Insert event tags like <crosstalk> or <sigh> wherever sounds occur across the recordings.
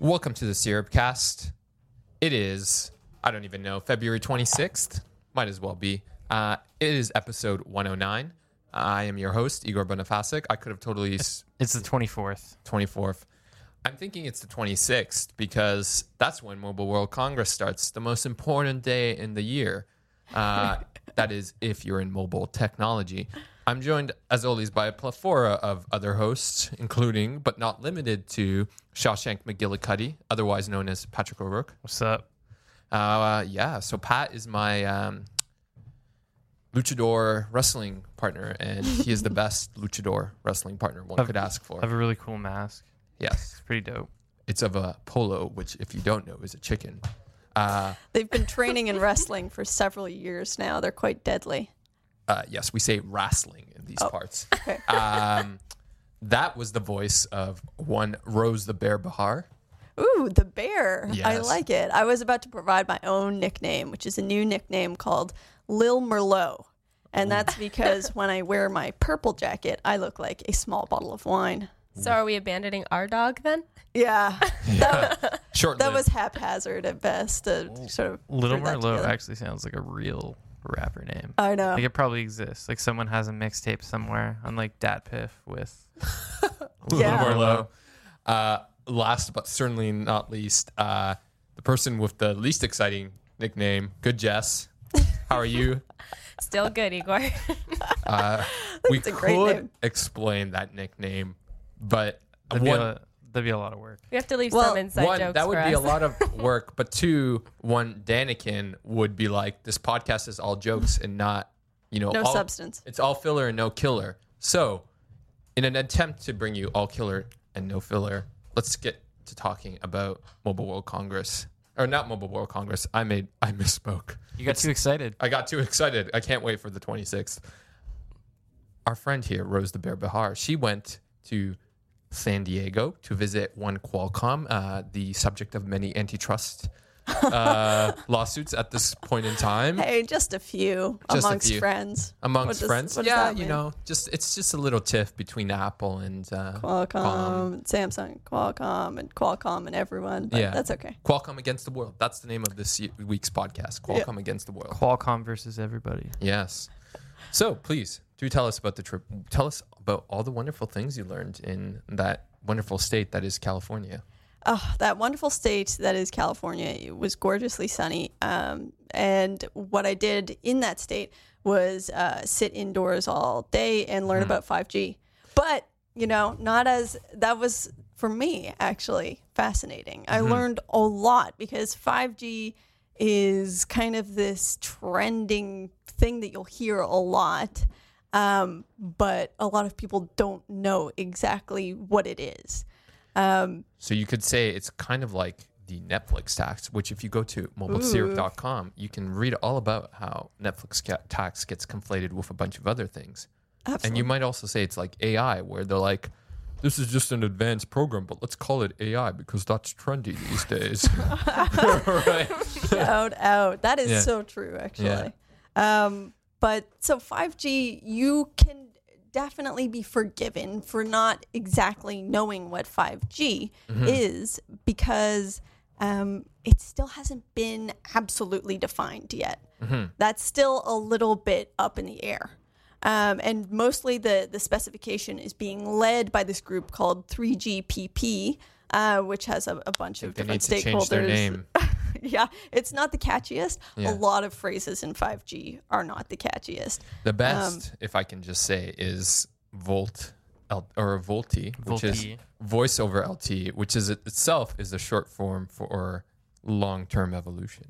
Welcome to the Syrupcast. It is, I don't even know, February 26th. Might as well be. Uh, it is episode 109. I am your host, Igor Bonifacic. I could have totally s- It's the 24th. 24th. I'm thinking it's the 26th because that's when Mobile World Congress starts, the most important day in the year. Uh, <laughs> that is, if you're in mobile technology. I'm joined, as always, by a plethora of other hosts, including, but not limited to, Shawshank McGillicuddy, otherwise known as Patrick O'Rourke. What's up? Uh, yeah, so Pat is my um, luchador wrestling partner, and he is the <laughs> best luchador wrestling partner one could ask for. I have a really cool mask. Yes. It's pretty dope. It's of a polo, which, if you don't know, is a chicken. Uh, They've been training in wrestling for several years now. They're quite deadly. Uh, yes, we say wrestling in these Oh, parts. <laughs> Um, that was the voice of one Rose the Bear Behar. Ooh, the bear. I like it. I was about to provide my own nickname, which is a new nickname called Lil Merlot. And that's because <laughs> when I wear my purple jacket, I look like a small bottle of wine. So are we abandoning our dog then? Yeah, <laughs> that, Short that was haphazard at best. To sort of Little Merlot actually sounds like a real rapper name. I know. Like it probably exists. Like someone has a mixtape somewhere on like DatPiff with <laughs> Yeah. Little Merlot. Uh, last but certainly not least, uh, the person with the least exciting nickname, Good Jess. How are you? <laughs> Still good, Igor. Uh, <laughs> we That's could name. explain that nickname, but That'd be, one, a, that'd be a lot of work. we have to leave Well, some inside one jokes that would for be us. a lot of <laughs> work, but two, one Danikin would be like, this podcast is all jokes and not, you know, No all- substance. It's all filler and no killer. So, in an attempt to bring you all killer and no filler, let's get to talking about Mobile World Congress. Or not Mobile World Congress. I made I misspoke. You got too excited. I got too excited. I can't wait for the 26th. Our friend here, Rose the Bear Behar, she went to San Diego to visit one Qualcomm, uh, the subject of many antitrust <laughs> uh, lawsuits at this point in time. Hey, just a few Just a amongst few. friends. Amongst What does- friends, what does yeah, that you know, just it's just a little tiff between Apple and uh, Qualcomm, Samsung, Qualcomm, and Qualcomm, and everyone. But Yeah. that's okay. Qualcomm against the world. That's the name of this week's podcast. Qualcomm against the world. Qualcomm versus everybody. Yes. So please do tell us about the trip. Tell us about all the wonderful things you learned in that wonderful state that is California. Oh, that wonderful state that is California. It was gorgeously sunny. Um, and what I did in that state was uh, sit indoors all day and learn about 5G. But, you know, not as that was for me actually fascinating. I learned a lot because 5G is kind of this trending thing that you'll hear a lot. Um, but a lot of people don't know exactly what it is. Um, So you could say it's kind of like the Netflix tax, which if you go to mobilesyrup.com, you can read all about how Netflix tax gets conflated with a bunch of other things. And you might also say it's like AI, where they're like, this is just an advanced program, but let's call it AI because that's trendy these days. <laughs> <laughs> right? out out that is Yeah. so true actually um but so 5g you can definitely be forgiven for not exactly knowing what 5g is because um it still hasn't been absolutely defined yet. That's still a little bit up in the air. Um, and mostly the, the specification is being led by this group called 3GPP, uh, which has a, a bunch of They different stakeholders. <laughs> change their name. yeah, it's not the catchiest. Yeah. A lot of phrases in 5G are not the catchiest. The best, if I can just say, is Volt L- or VoLTE, which is voice over LT, which is itself is a short form for long term evolution.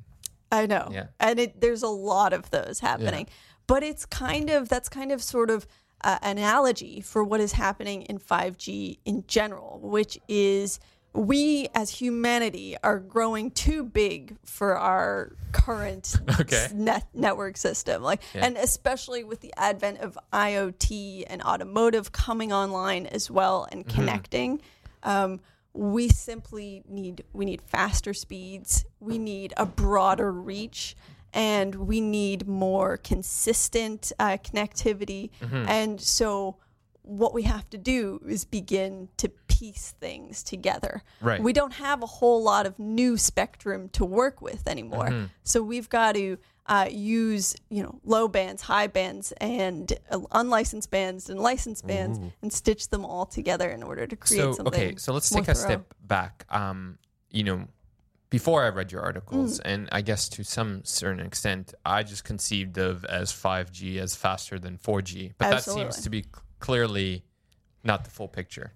I know. Yeah. And it, there's a lot of those happening. But it's kind of, that's kind of sort of uh, analogy for what is happening in 5G in general, which is we as humanity are growing too big for our current <laughs> Okay. net network system. Like, Yeah. and especially with the advent of IoT and automotive coming online as well and Mm-hmm. connecting. Um, we simply need we need faster speeds we need a broader reach and we need more consistent uh, connectivity Mm-hmm. and so what we have to do is begin to piece things together Right. we don't have a whole lot of new spectrum to work with anymore Mm-hmm. so we've got to uh, use you know low bands high bands and uh, unlicensed bands and licensed bands and stitch them all together in order to create so something okay so let's take a thorough. step back um you know before i read your articles Mm. and i guess to some certain extent i just conceived of as 5g as faster than 4g but that seems to be clearly not the full picture.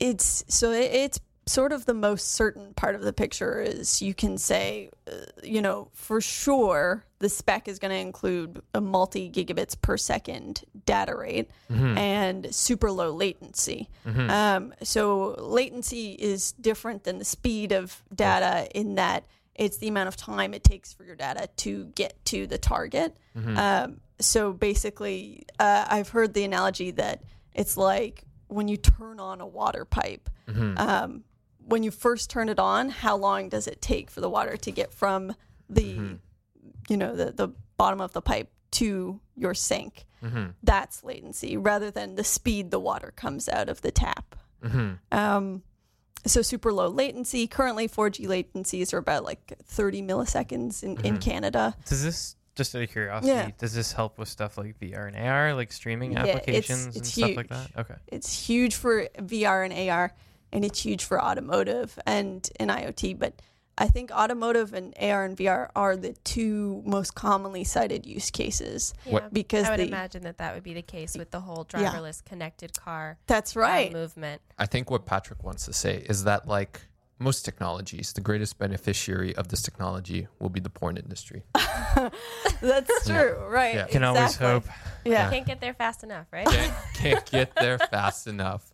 It's so it, it's sort of the most certain part of the picture is you can say uh, you know for sure the spec is going to include a multi gigabits per second data rate and super low latency. Um, so latency is different than the speed of data in that it's the amount of time it takes for your data to get to the target. Um, so basically uh, i've heard the analogy that it's like when you turn on a water pipe um, when you first turn it on how long does it take for the water to get from the you know the, the bottom of the pipe to your sink? That's latency rather than the speed the water comes out of the tap. Um, so super low latency. Currently 4g latencies are about like 30 milliseconds in, in canada. Does this just out of curiosity? Yeah. Does this help with stuff like VR and AR, like streaming Yeah, it's- applications and it's stuff like huge. that? Okay. it's huge for VR and AR, and it's huge for automotive and, and IoT. But I think automotive and AR and VR are the two most commonly cited use cases Yeah. because I would they, imagine that that would be the case with the whole Yeah. driverless connected car that's uh, right. movement. i think what patrick wants to say is that like most technologies the greatest beneficiary of this technology will be the porn industry <laughs> That's true, right? Yeah. Can always hope. Yeah. Can't get there fast enough, right? can't, can't get there fast enough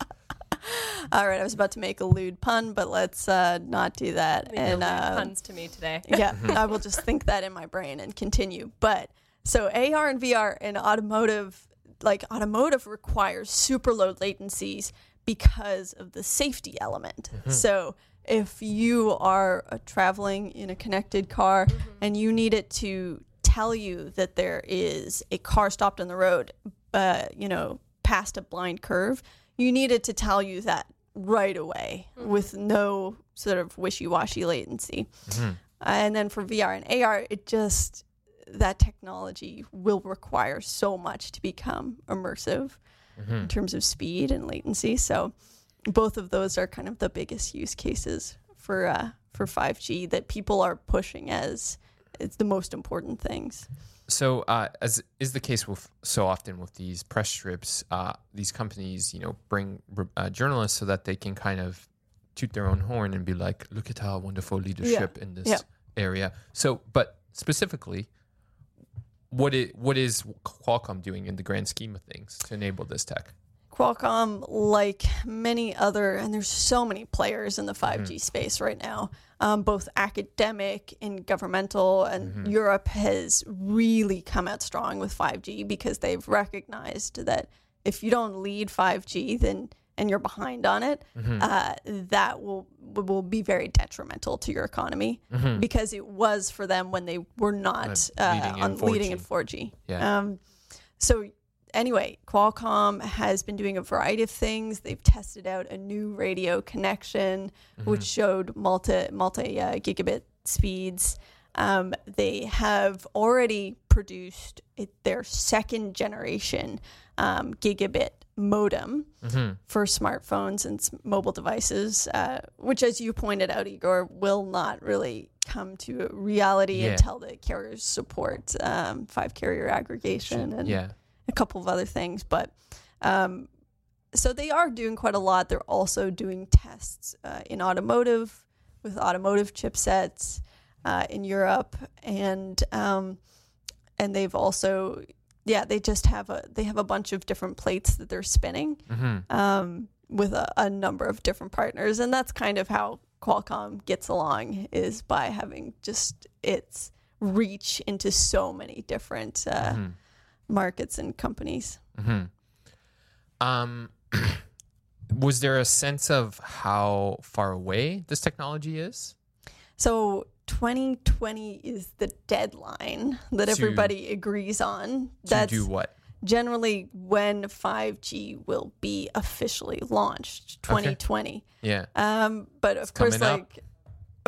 <laughs> All right. I was about to make a lewd pun, but let's uh, not do that. Leave and uh, puns to me today. <laughs> yeah, I will just think that in my brain and continue. But so AR and VR and automotive, like automotive requires super low latencies because of the safety element. So if you are uh, traveling in a connected car and you need it to tell you that there is a car stopped on the road, uh, you know, past a blind curve, you need it to tell you that right away with no sort of wishy-washy latency. And then for VR and AR, it just that technology will require so much to become immersive in terms of speed and latency. So both of those are kind of the biggest use cases for uh, for 5G that people are pushing as it's the most important things. So, uh, as is the case with so often with these press strips, uh, these companies, you know, bring uh, journalists so that they can kind of toot their own horn and be like, "Look at our wonderful leadership in this Yeah. area." So, but specifically, what is what is Qualcomm doing in the grand scheme of things to enable this tech? Qualcomm, like many other, and there's so many players in the 5G space right now, um, both academic and governmental, and Europe has really come out strong with 5G because they've recognized that if you don't lead 5G, then and you're behind on it, uh, that will will be very detrimental to your economy because it was for them when they were not Uh, leading in on leading in 4G. 4G. Yeah. Um, so anyway, Qualcomm has been doing a variety of things. They've tested out a new radio connection, which showed multi multi uh, gigabit speeds. Um, they have already produced it, their second generation um, gigabit modem for smartphones and s- mobile devices, uh, which, as you pointed out, Igor, will not really come to reality Yeah. until the carriers support um, five carrier aggregation and Yeah, a couple of other things. But um, so they are doing quite a lot. They're also doing tests uh, in automotive with automotive chipsets. uh, in Europe, and um, and they've also yeah they just have a they have a bunch of different plates that they're spinning um, with a, a number of different partners, and that's kind of how Qualcomm gets along is by having just its reach into so many different uh, markets and companies. Um, <clears throat> was there a sense of how far away this technology is? So 2020 is the deadline that To- everybody agrees on. To That's do what? generally when 5G will be officially launched. 2020. Yeah. Um, but of course, coming up. like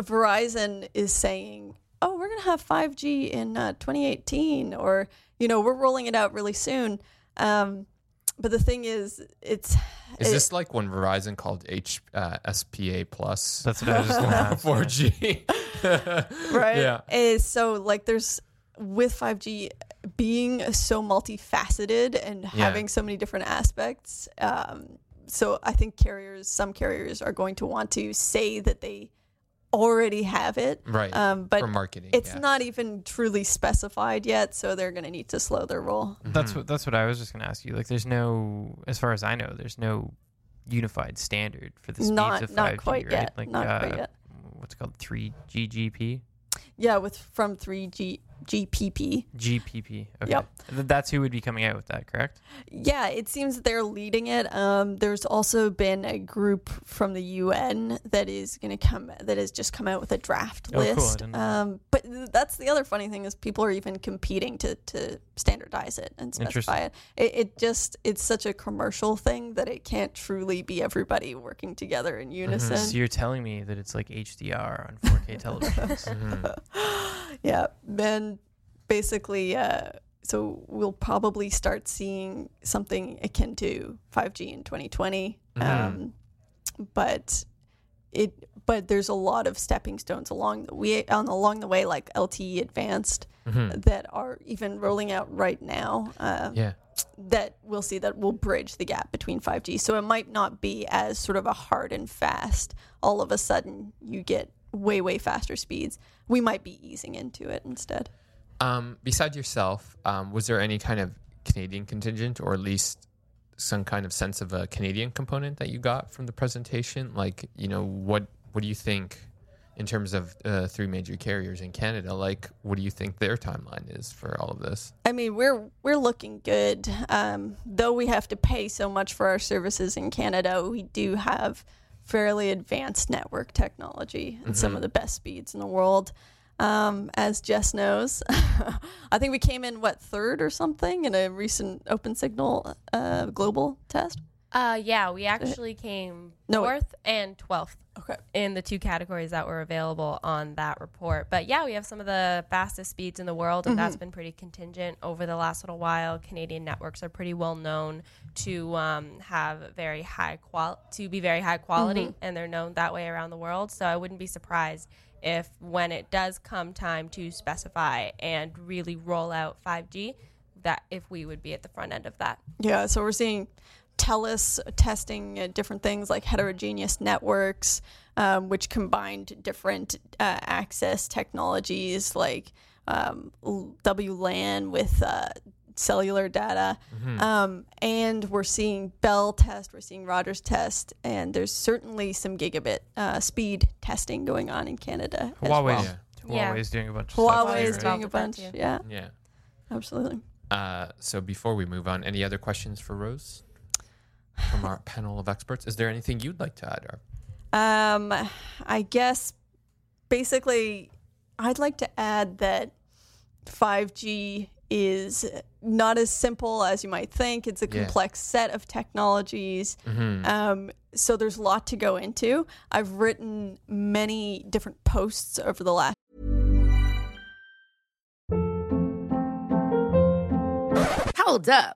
Verizon is saying, "Oh, we're gonna have 5G in uh, 2018," or you know, we're rolling it out really soon. Um, but the thing is, it's Is it- this like when Verizon called H uh, SPA plus That's what I was just going to 4G? right? Yeah. Is so like there's with 5G being so multifaceted and having so many different aspects. Um, so I think carriers, some carriers are going to want to say that they already have it, Right. Um, but For marketing, it's yeah. not even truly specified yet, so they're going to need to slow their roll. That's what that's what I was just going to ask you. Like, there's no, as far as I know, there's no unified standard for the speeds Not- of 5G, not quite right? yet, Like, not uh, quite yet. what's it called 3GGP, Yeah, with from 3G GPP. GPP. Okay, Yep. That's who would be coming out with that, correct? Yeah, it seems that they're leading it. Um, there's also been a group from the UN that is going to come that has just come out with a draft Oh, list. didn't Um, but th- that's the other funny thing is people are even competing to, to standardize it and specify it. it. It just it's such a commercial thing that it can't truly be everybody working together in unison. Mm-hmm. So you're telling me that it's like HDR on 4K <laughs> televisions. <laughs> Yeah, then basically, uh, so we'll probably start seeing something akin to 5G in 2020. Um, but it, but there's a lot of stepping stones along the way, on along the way, like LTE Advanced, that are even rolling out right now. Uh, yeah. that we'll see that will bridge the gap between 5G. So it might not be as sort of a hard and fast. All of a sudden, you get way way faster speeds. We might be easing into it instead. Um, besides yourself, um, was there any kind of Canadian contingent, or at least some kind of sense of a Canadian component that you got from the presentation? Like, you know, what what do you think in terms of uh, three major carriers in Canada? Like, what do you think their timeline is for all of this? I mean, we're we're looking good. Um, though we have to pay so much for our services in Canada, we do have fairly advanced network technology and some of the best speeds in the world. Um, as Jess knows, <laughs> I think we came in what third or something in a recent OpenSignal uh, global test. Uh, yeah, we actually came No, wait. fourth and twelfth Okay. in the two categories that were available on that report. But yeah, we have some of the fastest speeds in the world, and that's been pretty contingent over the last little while. Canadian networks are pretty well known to um, have very high qual to be very high quality, and they're known that way around the world. So I wouldn't be surprised if when it does come time to specify and really roll out 5G, that if we would be at the front end of that. Yeah, so we're seeing TELUS testing uh, different things like heterogeneous networks, um, which combined different uh, access technologies like um, WLAN with uh, cellular data. Um, and we're seeing Bell test, we're seeing Rogers test, and there's certainly some gigabit uh, speed testing going on in Canada. as Huawei's, well. Yeah. Huawei's doing a bunch of stuff. Huawei too, is right? doing a Involved with that bunch. too. Yeah, Yeah. absolutely. Uh, so before we move on, any other questions for Rose from our <laughs> panel of experts? Is there anything you'd like to add? Or Um, I guess basically, I'd like to add that 5G is not as simple as you might think. It's a Yeah. complex set of technologies. Mm-hmm. Um, so there's a lot to go into. I've written many different posts over the last Hold up.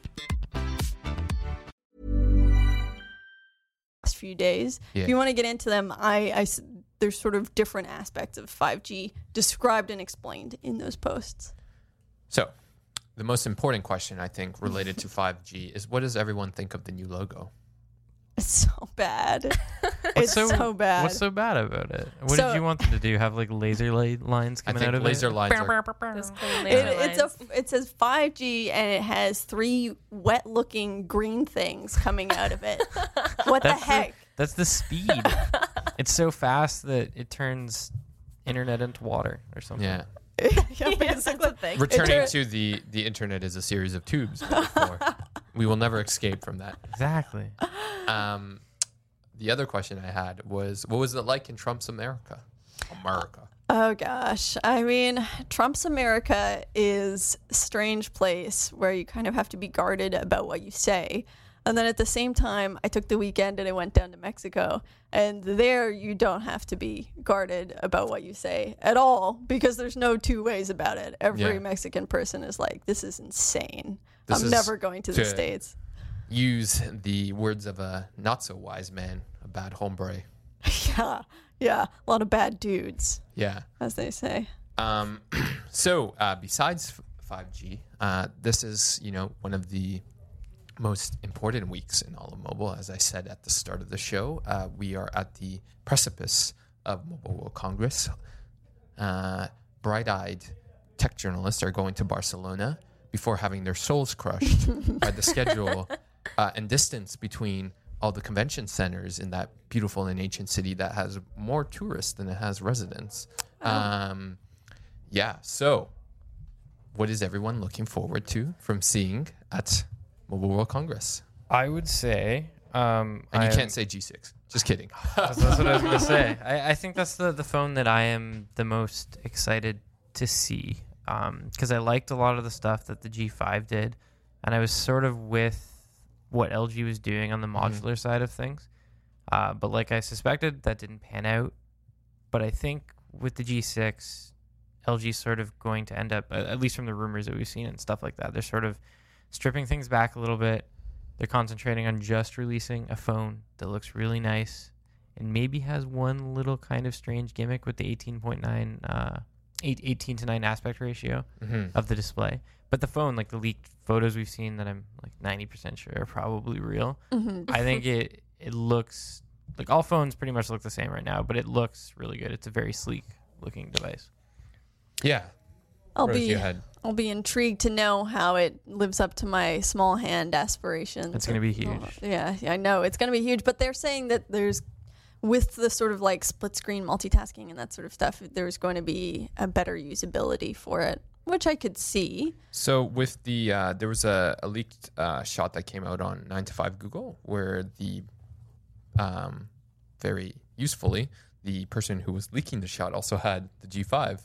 last few days. Yeah. If you want to get into them, I, I there's sort of different aspects of 5G described and explained in those posts. So, the most important question I think related to <laughs> 5G is what does everyone think of the new logo? <laughs> <laughs> It's so bad. It's so, bad. What's so bad about it? What So- did you want them to do? Have like laser light lines I coming think out of laser it? lines are Those clean It, laser it's a it says 5G and it has three wet looking green things coming out of it. <laughs> what the That's the, heck? that's the speed. it's so fast that it turns internet into water or something. yeah. yeah, basically. Returning tur- to the the internet is a series of tubes. we will never escape from that. Exactly. Um, the other question I had was, what was it like in Trump's America? America. Oh gosh. I mean, Trump's America is a strange place where you kind of have to be guarded about what you say. And then at the same time, I took the weekend and I went down to Mexico. And there you don't have to be guarded about what you say at all because there's no two ways about it. Every Yeah. Mexican person is like, this is insane. This I'm is never going to the States. Use the words of a not so wise man, a bad hombre. <laughs> yeah. Yeah. A lot of bad dudes, Yeah. as they say. Um, <clears throat> so uh, besides 5G, uh, this is you know one of the most important weeks in all of mobile. As I said at the start of the show, uh, we are at the precipice of Mobile World Congress. Uh, bright-eyed tech journalists are going to Barcelona before having their souls crushed by the <laughs> schedule uh, and distance between all the convention centers in that beautiful and ancient city that has more tourists than it has residents. Um, yeah. So, what is everyone looking forward to from seeing at Mobile World Congress? I would say. Um, And you I can't say G6. Just kidding. <laughs> That's, that's what I was gonna say. I, I think that's the the phone that I am the most excited to see because I liked a lot of the stuff that the G5 did, and I was sort of with what LG was doing on the modular side of things. Uh, but like I suspected, that didn't pan out. But I think with the G6, LG's sort of going to end up, at least from the rumors that we've seen and stuff like that, they're sort of stripping things back a little bit. They're concentrating on just releasing a phone that looks really nice and maybe has one little kind of strange gimmick with the 18.9, uh, 8, 18 to 9 aspect ratio Mhm. of the display. But the phone, like the leaked photos we've seen that I'm like 90% sure are probably real, mm-hmm. I think <laughs> it, it looks like all phones pretty much look the same right now, but it looks really good. It's a very sleek looking device. Yeah. I'll Rose, be you had- I'll be intrigued to know how it lives up to my small hand aspirations. It's gonna be Oh, huge. Yeah, yeah, I know it's going to be huge. But they're saying that there's, with the sort of like split screen multitasking and that sort of stuff, there's going to be a better usability for it, which I could see. So with the uh, there was a, a leaked uh, shot that came out on nine to five Google where the um, very usefully the person who was leaking the shot also had the G5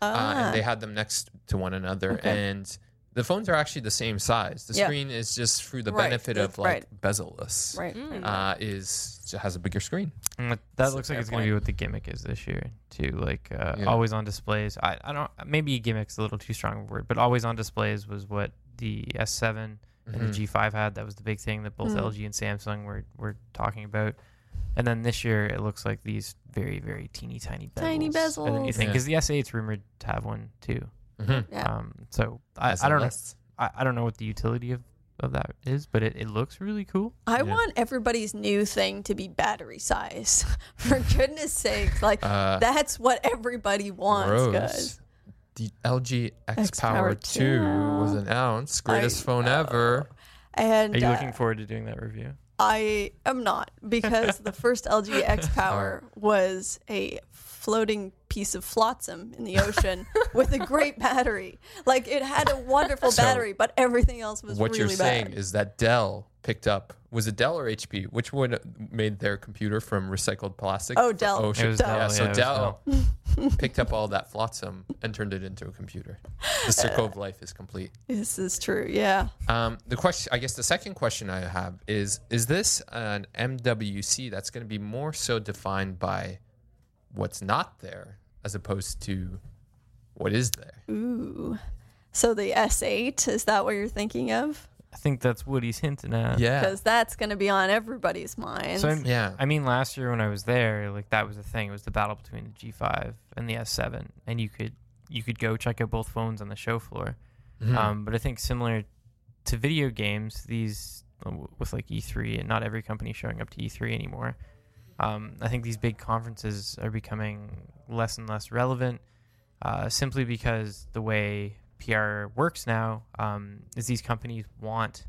uh, and they had them next to one another and the phones are actually the same size. The Yeah. screen is just through the Right, benefit that's of like right. bezel-less. Right. right. Uh, is has a bigger screen. And that- That's looks like it's going to be what the gimmick is this year, too. Like uh, Yeah. always on displays. I, I don't. Maybe gimmick's a little too strong a word, but always on displays was what the S7 and Mm-hmm. the G5 had. That was the big thing that both LG and Samsung were were talking about. And then this year, it looks like these very very teeny tiny bezels. Tiny And bezels. think Yeah. because the S8's rumored to have one too. Mhm. Yeah. Um, so I, As I a don't know. I, I don't know what the utility of, of that is, but it, it looks really cool. I Yeah. want everybody's new thing to be battery size. <laughs> For goodness sakes, like Uh, that's what everybody wants, guys. The LG X X Power Power 2 was announced. Greatest I phone know. ever. And Are you uh, looking forward to doing that review? I am not because <laughs> the first LG X Power <laughs> was a floating piece of flotsam in the ocean <laughs> with a great battery. Like it had a wonderful So, battery, but everything else was what really you're bad. saying is that Dell picked up was it Dell or HP? Which one made their computer from recycled plastic? Oh, Dell. Ocean? It was Dell. Yeah, so yeah, it was Dell <laughs> picked up all that flotsam and turned it into a computer. The circle of life is complete. this is true. Yeah. Um, the question, I guess, the second question I have is: Is this an MWC that's going to be more so defined by what's not there as opposed to what is there. Ooh. So the S8 is that what you're thinking of? I think that's what he's hinting at. Yeah. Because that's going to be on everybody's mind. So I'm, Yeah. I mean, last year when I was there, like that was the thing. It was the battle between the G5 and the S7, and you could you could go check out both phones on the show floor. Mhm. Um, but I think similar to video games, these uh, with like E3 and not every company showing up to E3 anymore. Um, I think these big conferences are becoming less and less relevant, uh, simply because the way PR works now um, is these companies want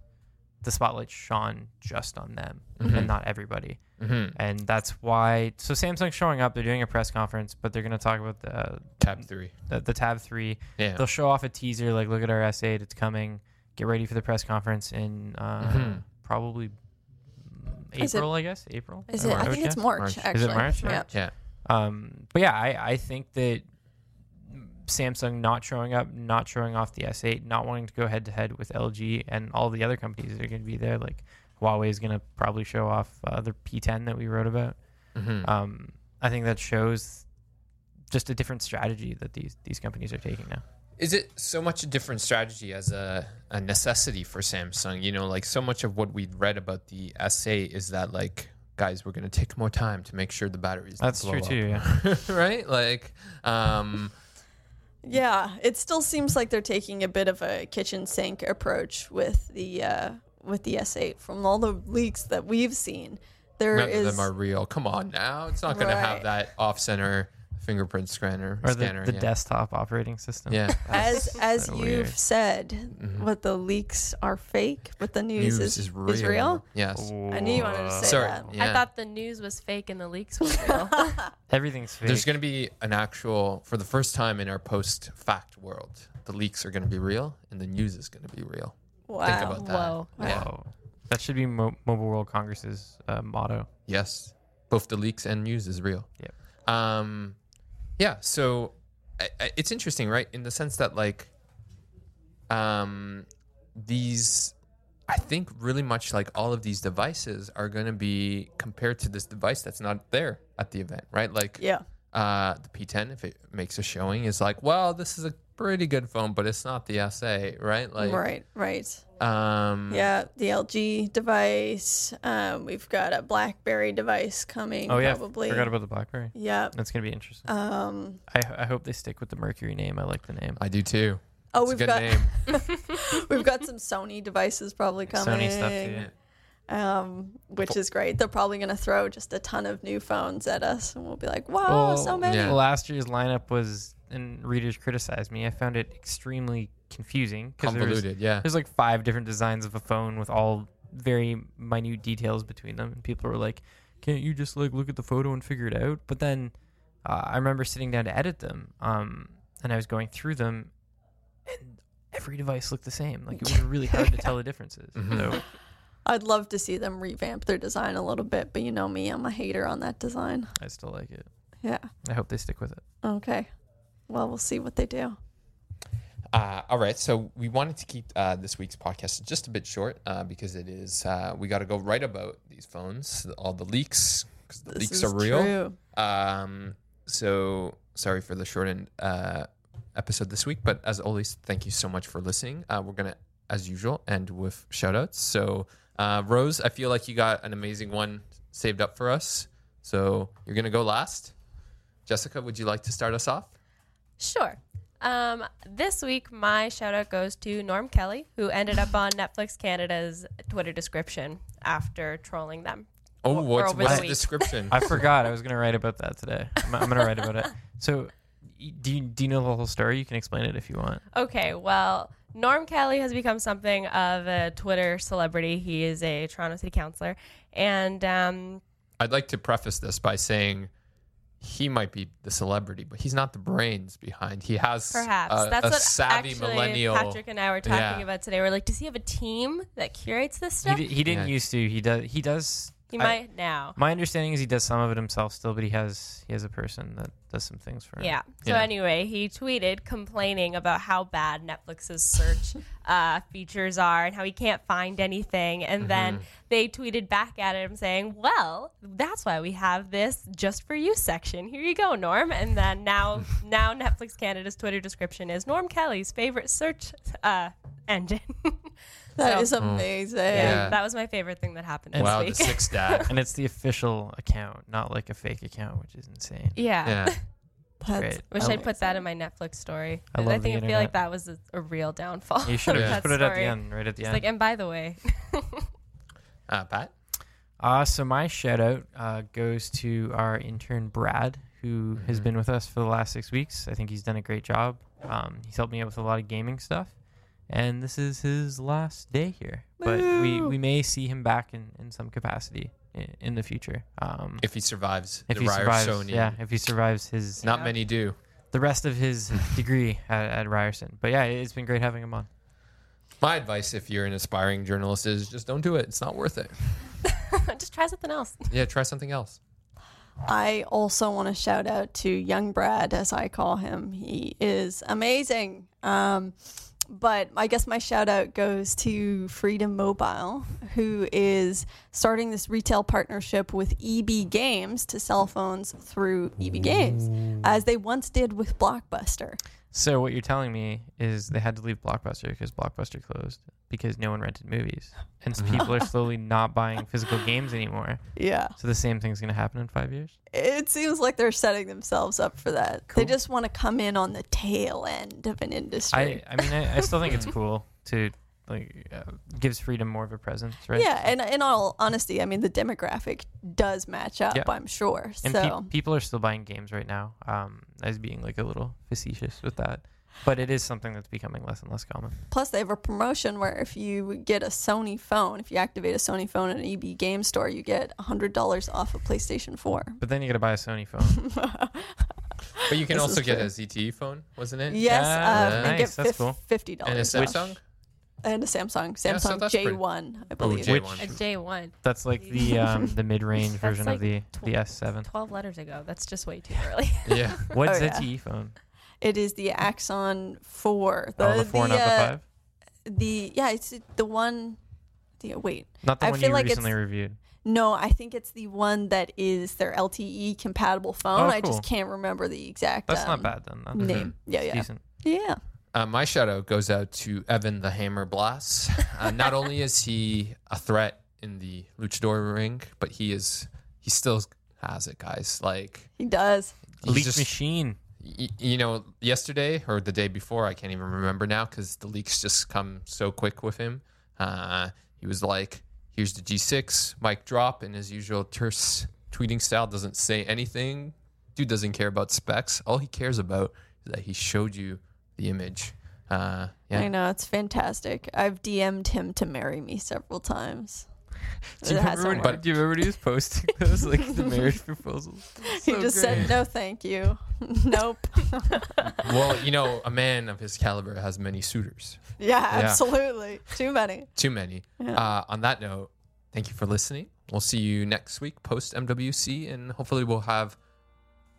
the spotlight shone just on them Mhm. and not everybody, hmm and that's why. So Samsung's showing up. They're doing a press conference, but they're going to talk about the, Tab three. the the Tab Three Yeah. they'll show off a teaser like look at our S8 it's coming get ready for the press conference in uh, Mhm. probably Is it- April I guess April is Or it? I think it's guess. March, March. Is it actually. March? Yeah. Yeah. um but yeah I, I think that Samsung not showing up not showing off the S8 not wanting to go head to head with LG and all the other companies that are going to be there like Huawei is going to probably show off uh, their P10 that we wrote about hmm um I think that shows just a different strategy that these these companies are taking now Is it so much a different strategy as a, a necessity for Samsung? You know, like so much of what we'd read about the S8 is that like guys, we're gonna take more time to make sure the batteries. don't That's true up. too, yeah. <laughs> right? Like, um, Yeah, it still seems like they're taking a bit of a kitchen sink approach with the uh, with the S8 from all the leaks that we've seen. There none is of them are real. Come on now, it's not gonna have that off-center fingerprint scanner. or the, scanner, the yeah. desktop operating system. Yeah. <laughs> as as so you've weird. said, Mm-hmm. what the leaks are fake, but the news, News is, is real. is real. Yes. I knew you wanted to say Sorry. that. Yeah. I thought the news was fake and the leaks were real. <laughs> Everything's fake. There's going to be an actual, for the first time in our post fact world, the leaks are going to be real and the news is going to be real. Wow. Think about that. Whoa. Yeah. Whoa. That should be Mo- Mobile World Congress's uh, motto. Yes. Both the leaks and news is real. Yep. Um, yeah. So I, I, it's interesting, right? In the sense that, like, um, these, I think really much like all of these devices are going to be compared to this device that's not there at the event, right? Like, Yeah. Uh, the P10, if it makes a showing, is like, well, this is a pretty good phone, but it's not the S8, right? Like, right. Right. Um, Yeah. The LG device. Um, we've got a BlackBerry device coming. Oh yeah, Probably. forgot about the BlackBerry. Yeah. That's gonna be interesting. Um. I, I hope they stick with the Mercury name. I like the name. I do too. Oh, It's we've good got name. <laughs> we've got some Sony devices probably coming. Sony stuff too. Um, which is great. They're probably going to throw just a ton of new phones at us, and we'll be like, "Wow, Well, so many!" yeah. Last year's lineup was, and readers criticized me. I found it extremely confusing because there's, Convoluted, yeah. there's like five different designs of a phone with all very minute details between them, and people were like, "Can't you just like look at the photo and figure it out?" But then uh, I remember sitting down to edit them, um, and I was going through them, and every device looked the same. Like it was really hard to <laughs> tell the differences. Mhm. So I'd love to see them revamp their design a little bit, but you know me, I'm a hater on that design. I still like it. Yeah. I hope they stick with it. Okay. Well, we'll see what they do. Uh, all right, so we wanted to keep uh, this week's podcast just a bit short uh, because it is uh, we got to go right about these phones, all the leaks because the This leaks is are real. true. Um, so sorry for the shortened uh, episode this week, but as always, thank you so much for listening. Uh, we're gonna, as usual, end with shout outs. So uh, Rose, I feel like you got an amazing one saved up for us. So you're gonna go last. Jessica, would you like to start us off? Sure. Um, this week, my shout out goes to Norm Kelly, who ended up on Netflix Canada's Twitter description after trolling them. Oh, Or what's, over the what's the description? <laughs> I forgot I was gonna write about that today. I'm, I'm gonna write about it. So, y- do you, do you know the whole story? You can explain it if you want. Okay, well, Norm Kelly has become something of a Twitter celebrity. He is a Toronto City Councillor. And um, I'd like to preface this by saying he might be the celebrity, but he's not the brains behind. He has perhaps a, that's a what savvy actually millennial. Patrick and I were talking Yeah. about today. We're like, does he have a team that curates this He, stuff? di- he didn't Yeah. used to. He does. He does He I- might now. My understanding is he does some of it himself still, but he has he has a person that does some things for him. Yeah. So Yeah. anyway, he tweeted complaining about how bad Netflix's search <laughs> uh, features are and how he can't find anything. And then they tweeted back at him saying, "Well, that's why we have this just for you section. Here you go, Norm." And then now, <laughs> now Netflix Canada's Twitter description is Norm Kelly's favorite search uh, engine. <laughs> <laughs> That So- is amazing. Yeah. That was my favorite thing that happened this wow, the week. sixth <laughs> dad. And it's the official account, not like a fake account, which is insane. yeah. yeah. That's <laughs> Great. Wish I I'd put that in my Netflix story. I I, love the think I feel like that was a, a real downfall. You should have of just that put it at the end, right at the It's end. like, and by the way, Uh, Pat. Uh, so my shout out uh, goes to our intern Brad, who has Mm-hmm. been with us for the last six weeks. I think he's done a great job. Um, he's helped me out with a lot of gaming stuff, and this is his last day here. But we, we may see him back in, in some capacity in, in the future. Um, If he survives if the he survives, Ryerson, yeah, if he survives his not many do. the rest of his <laughs> degree at, at Ryerson. But yeah, it's been great having him on. My advice, if you're an aspiring journalist, is just don't do it. It's not worth it. <laughs> <laughs> just try something else. Yeah, try something else. I also want to shout out to young Brad, as I call him. He is amazing. Um, but I guess my shout out goes to Freedom Mobile, who is starting this retail partnership with EB Games to sell phones through EB Games, as they once did with Blockbuster. So what you're telling me is they had to leave Blockbuster because Blockbuster closed because no one rented movies, and so people are <laughs> slowly not buying physical games anymore. Yeah. So the same thing's gonna happen in five years. It seems like they're setting themselves up for that. They just want to come in on the tail end of an industry. I I mean I, I still think it's <laughs> cool to like uh, gives freedom more of a presence, right? Yeah, and in all honesty, I mean the demographic does match up. Yeah. I'm sure. And so pe- people are still buying games right now. Um, as being like a little facetious with that, but it is something that's becoming less and less common. plus they have a promotion where if you get a Sony phone, if you activate a Sony phone in an EB game store, you get hundred dollars off a PlayStation Four. But then you got to buy a Sony phone. <laughs> But you can This also get true. a ZTE phone, wasn't it? Yes, Yeah, uh, nice, and get that's fif- cool. fifty And a dollars. Samsung. And a Samsung, Yeah, so Samsung that's J pretty- one, I Oh, believe. J1. A J one. That's like the <laughs> um, the mid range version like of the tw- the S7. Twelve letters ago. That's just way too early. <laughs> Yeah. <laughs> What's Oh, yeah. ZTE phone? It is the Axon Four. oh, the four, not the uh, five. The yeah, it's the one. The wait, Not the I one feel you like recently it's- reviewed. no, I think it's the one that is their LTE compatible phone. Oh, I just can't remember the exact. That's not um, bad then. That's Name. Yeah, yeah, decent. yeah. Uh, my shout out goes out to Evan the Hammer Blass. Uh, not <laughs> only is he a threat in the luchador ring, but he is he still has it, guys. Like He does. he's Elite just- machine. y- you know, yesterday or the day before, I can't even remember now because the leaks just come so quick with him. Uh, he was like, "Here's the G6 mic drop," in his usual terse tweeting style. Doesn't say anything. Dude doesn't care about specs. All he cares about is that he showed you the image. Uh, yeah, I know it's fantastic. I've DM'd him to marry me several times. Do you, It hasn't remember when, worked. do you remember when he was posting those <laughs> like the marriage proposals? he just great. said no, thank you. <laughs> nope. <laughs> well, you know, a man of his caliber has many suitors. Yeah, Yeah. absolutely. Too many. Too many. Uh, on that note, thank you for listening. We'll see you next week post MWC, and hopefully we'll have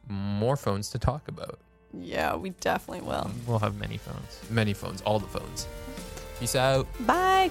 more phones to talk about. Yeah, we definitely will. We'll have many phones. Many phones, all the phones. Peace out. Bye.